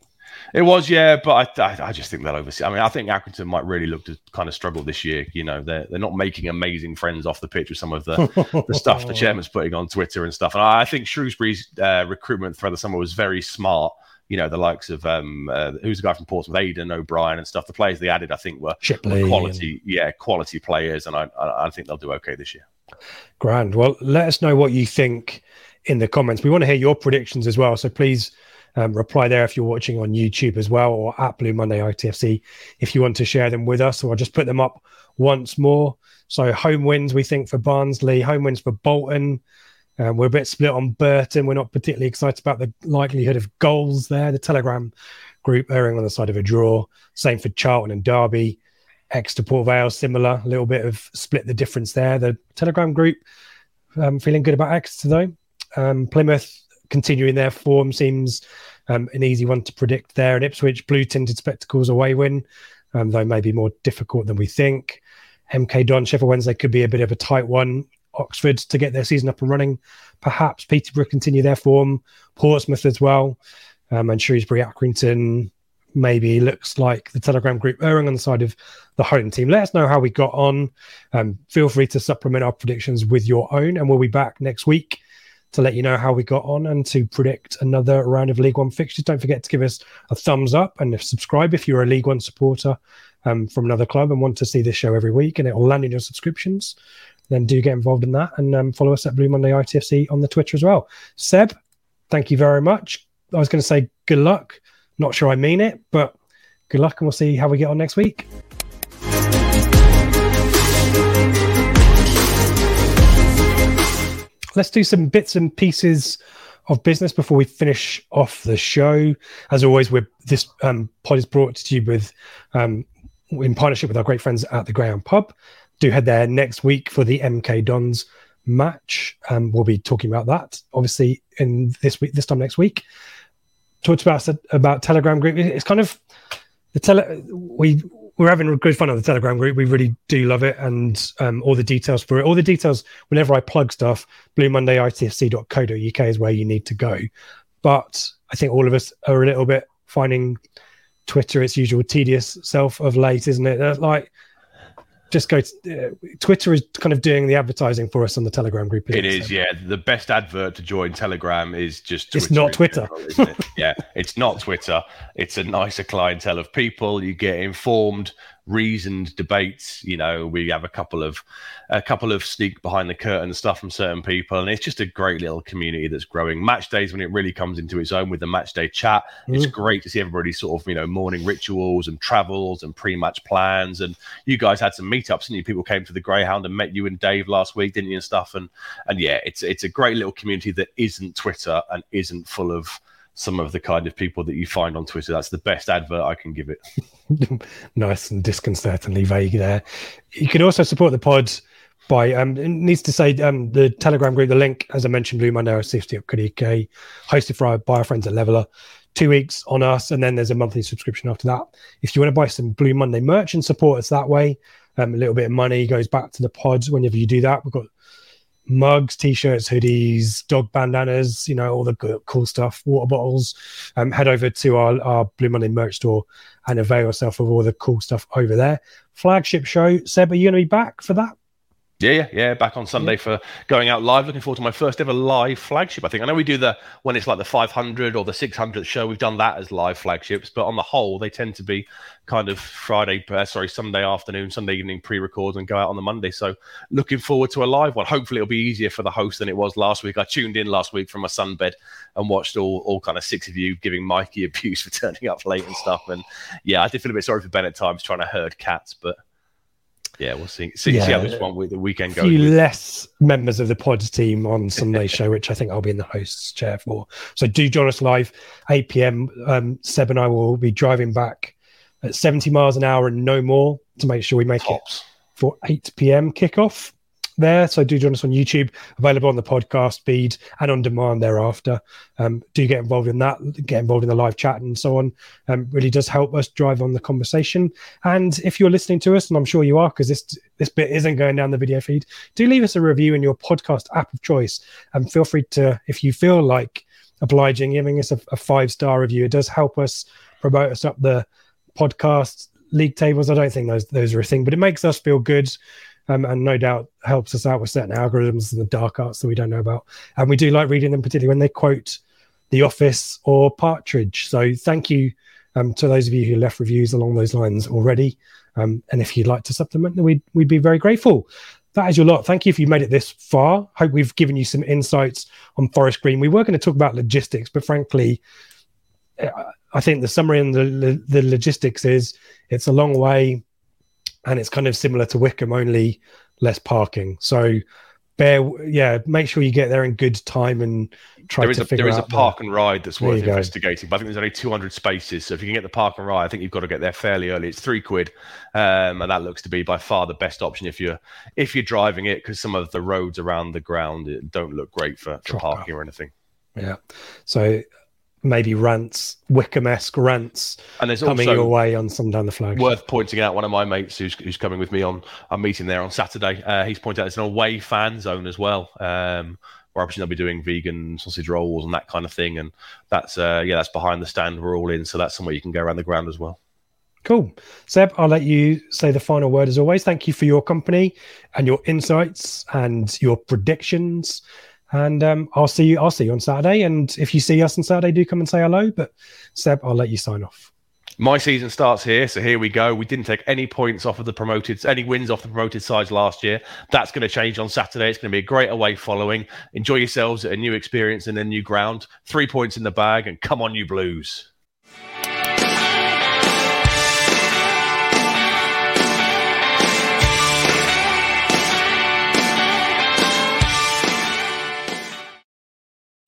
It was, yeah, but I, I, I just think they'll oversee. I mean, I think Accrington might really look to kind of struggle this year. You know, they're they're not making amazing friends off the pitch with some of the, the [laughs] stuff the chairman's putting on Twitter and stuff. And I, I think Shrewsbury's uh, recruitment throughout the summer was very smart. You know, the likes of um, uh, who's the guy from Portsmouth, Aiden O'Brien and stuff. The players they added, I think, were, quality, yeah, quality players, and I, I I think they'll do okay this year. Grand. Well, let us know what you think in the comments. We want to hear your predictions as well. So please um, reply there if you're watching on YouTube as well or at Blue Monday ITFC if you want to share them with us. or I'll just put them up once more. So home wins, we think, for Barnsley, home wins for Bolton. Um, we're a bit split on Burton. We're not particularly excited about the likelihood of goals there. The Telegram group erring on the side of a draw. Same for Charlton and Derby. Exeter Port Vale, similar, a little bit of split the difference there. The Telegram group um, feeling good about Exeter though. Um, Plymouth continuing their form seems um, an easy one to predict there. And Ipswich blue tinted spectacles away win, um, though maybe more difficult than we think. MK Don Sheffield Wednesday could be a bit of a tight one. Oxford to get their season up and running, perhaps Peterborough continue their form. Portsmouth as well, um, and Shrewsbury Accrington maybe looks like the Telegram group erring on the side of the home team. Let us know how we got on. Um, feel free to supplement our predictions with your own, and we'll be back next week to let you know how we got on and to predict another round of League One fixtures. Don't forget to give us a thumbs up and subscribe if you're a League One supporter um, from another club and want to see this show every week, and it will land in your subscriptions. Then do get involved in that and um, follow us at Blue Monday ITFC on the Twitter as well. Seb, thank you very much. I was going to say good luck. Not sure I mean it, but good luck, and we'll see how we get on next week. Let's do some bits and pieces of business before we finish off the show. As always, we're this um, pod is brought to you with um, in partnership with our great friends at the Greyhound Pub. Do head there next week for the MK Dons match. Um, we'll be talking about that obviously in this week, this time next week. Talked about about Telegram group. It's kind of the tele. We we're having good fun on the Telegram group. We really do love it, and um, all the details for it. All the details. Whenever I plug stuff, BlueMondayITFC.co.uk is where you need to go. But I think all of us are a little bit finding Twitter its usual tedious self of late, isn't it? Like, just go. To, uh, Twitter is kind of doing the advertising for us on the Telegram group. It is, So- yeah. The best advert to join Telegram is just. It's not Twitter. general, isn't it? [laughs] yeah, it's not Twitter. It's a nicer clientele of people. You get informed, reasoned debates. You know, we have a couple of a couple of sneak behind the curtain stuff from certain people, and it's just a great little community that's growing. Match days when it really comes into its own with the match day chat. It's mm. great to see everybody sort of you know morning rituals and travels and pre-match plans. And you guys had some meetups, and you people came to the Greyhound and met you and Dave last week, didn't you? And stuff. And and yeah, it's it's a great little community that isn't Twitter and isn't full of some of the kind of people that you find on Twitter. That's the best advert I can give it. [laughs] nice and disconcertingly vague there. You can also support the pods by um it needs to say um the Telegram group, the link, as I mentioned, Blue Monday Safety UK, hosted for our, by our friends at Levellr. Two weeks on us, and then there's a monthly subscription after that. If you want to buy some Blue Monday merch and support us that way, um, a little bit of money goes back to the pods whenever you do that. We've got mugs, t-shirts, hoodies, dog bandanas, you know, all the good, cool stuff, water bottles. Um, head over to our, our Blue Monday merch store and avail yourself of all the cool stuff over there. Flagship show. Seb, are you going to be back for that? Yeah, yeah, yeah. Back on Sunday yeah. for going out live. Looking forward to my first ever live flagship. I think I know we do the when it's like the 500 or the 600 show. We've done that as live flagships, but on the whole, they tend to be kind of Friday, uh, sorry, Sunday afternoon, Sunday evening pre-records and go out on the Monday. So looking forward to a live one. Hopefully, it'll be easier for the host than it was last week. I tuned in last week from my sunbed and watched all all kind of six of you giving Mikey [laughs] abuse for turning up late and stuff. And yeah, I did feel a bit sorry for Ben at times trying to herd cats, but yeah, we'll see. See, yeah. see how this one with the weekend goes. A few with. less members of the pod team on Sunday [laughs] show, which I think I'll be in the host's chair for. So do join us live, 8 p.m. Um, Seb and I will be driving back at 70 miles an hour and no more to make sure we make Tops. it for 8 p.m. kickoff there. So do join us on YouTube, available on the podcast feed and on demand thereafter. Um, do get involved in that, get involved in the live chat and so on. Um, really does help us drive on the conversation. And if you're listening to us, and I'm sure you are, because this this bit isn't going down the video feed, do leave us a review in your podcast app of choice. And feel free to, if you feel like obliging, giving us a, a five star review. It does help us promote us up the podcast league tables. I don't think those those are a thing, but it makes us feel good um, and no doubt helps us out with certain algorithms and the dark arts that we don't know about. And we do like reading them, particularly when they quote The Office or Partridge. So thank you um, to those of you who left reviews along those lines already. Um, and if you'd like to supplement, we'd, we'd be very grateful. That is your lot. Thank you if you made it this far. Hope we've given you some insights on Forest Green. We were going to talk about logistics, but frankly, I think the summary and the, the logistics is it's a long way and it's kind of similar to Wycombe, only less parking. So bear yeah make sure you get there in good time and try there is to a, there is a park and ride that's worth investigating but i think there's only 200 spaces. So if you can get the park and ride i think you've got to get there fairly early. It's three quid um, and that looks to be by far the best option if you're if you're driving it because some of the roads around the ground don't look great for, for parking or anything. Yeah. So maybe rants, Wycombe-esque rants, and there's coming your way on some down the flag. Worth pointing out, one of my mates who's, who's coming with me on a meeting there on Saturday, uh, he's pointed out it's an away fan zone as well. Um, where obviously they'll be doing vegan sausage rolls and that kind of thing, and that's uh, yeah, that's behind the stand. We're all in, so that's somewhere you can go around the ground as well. Cool. Seb, I'll let you say the final word as always. Thank you for your company and your insights and your predictions and um, I'll see you. I'll see you on Saturday. And if you see us on Saturday, do come and say hello. But Seb, I'll let you sign off. My season starts here, so here we go. We didn't take any points off of the promoted, any wins off the promoted sides last year. That's going to change on Saturday. It's going to be a great away following. Enjoy yourselves at a new experience in a new ground. Three points in the bag, and come on, you Blues.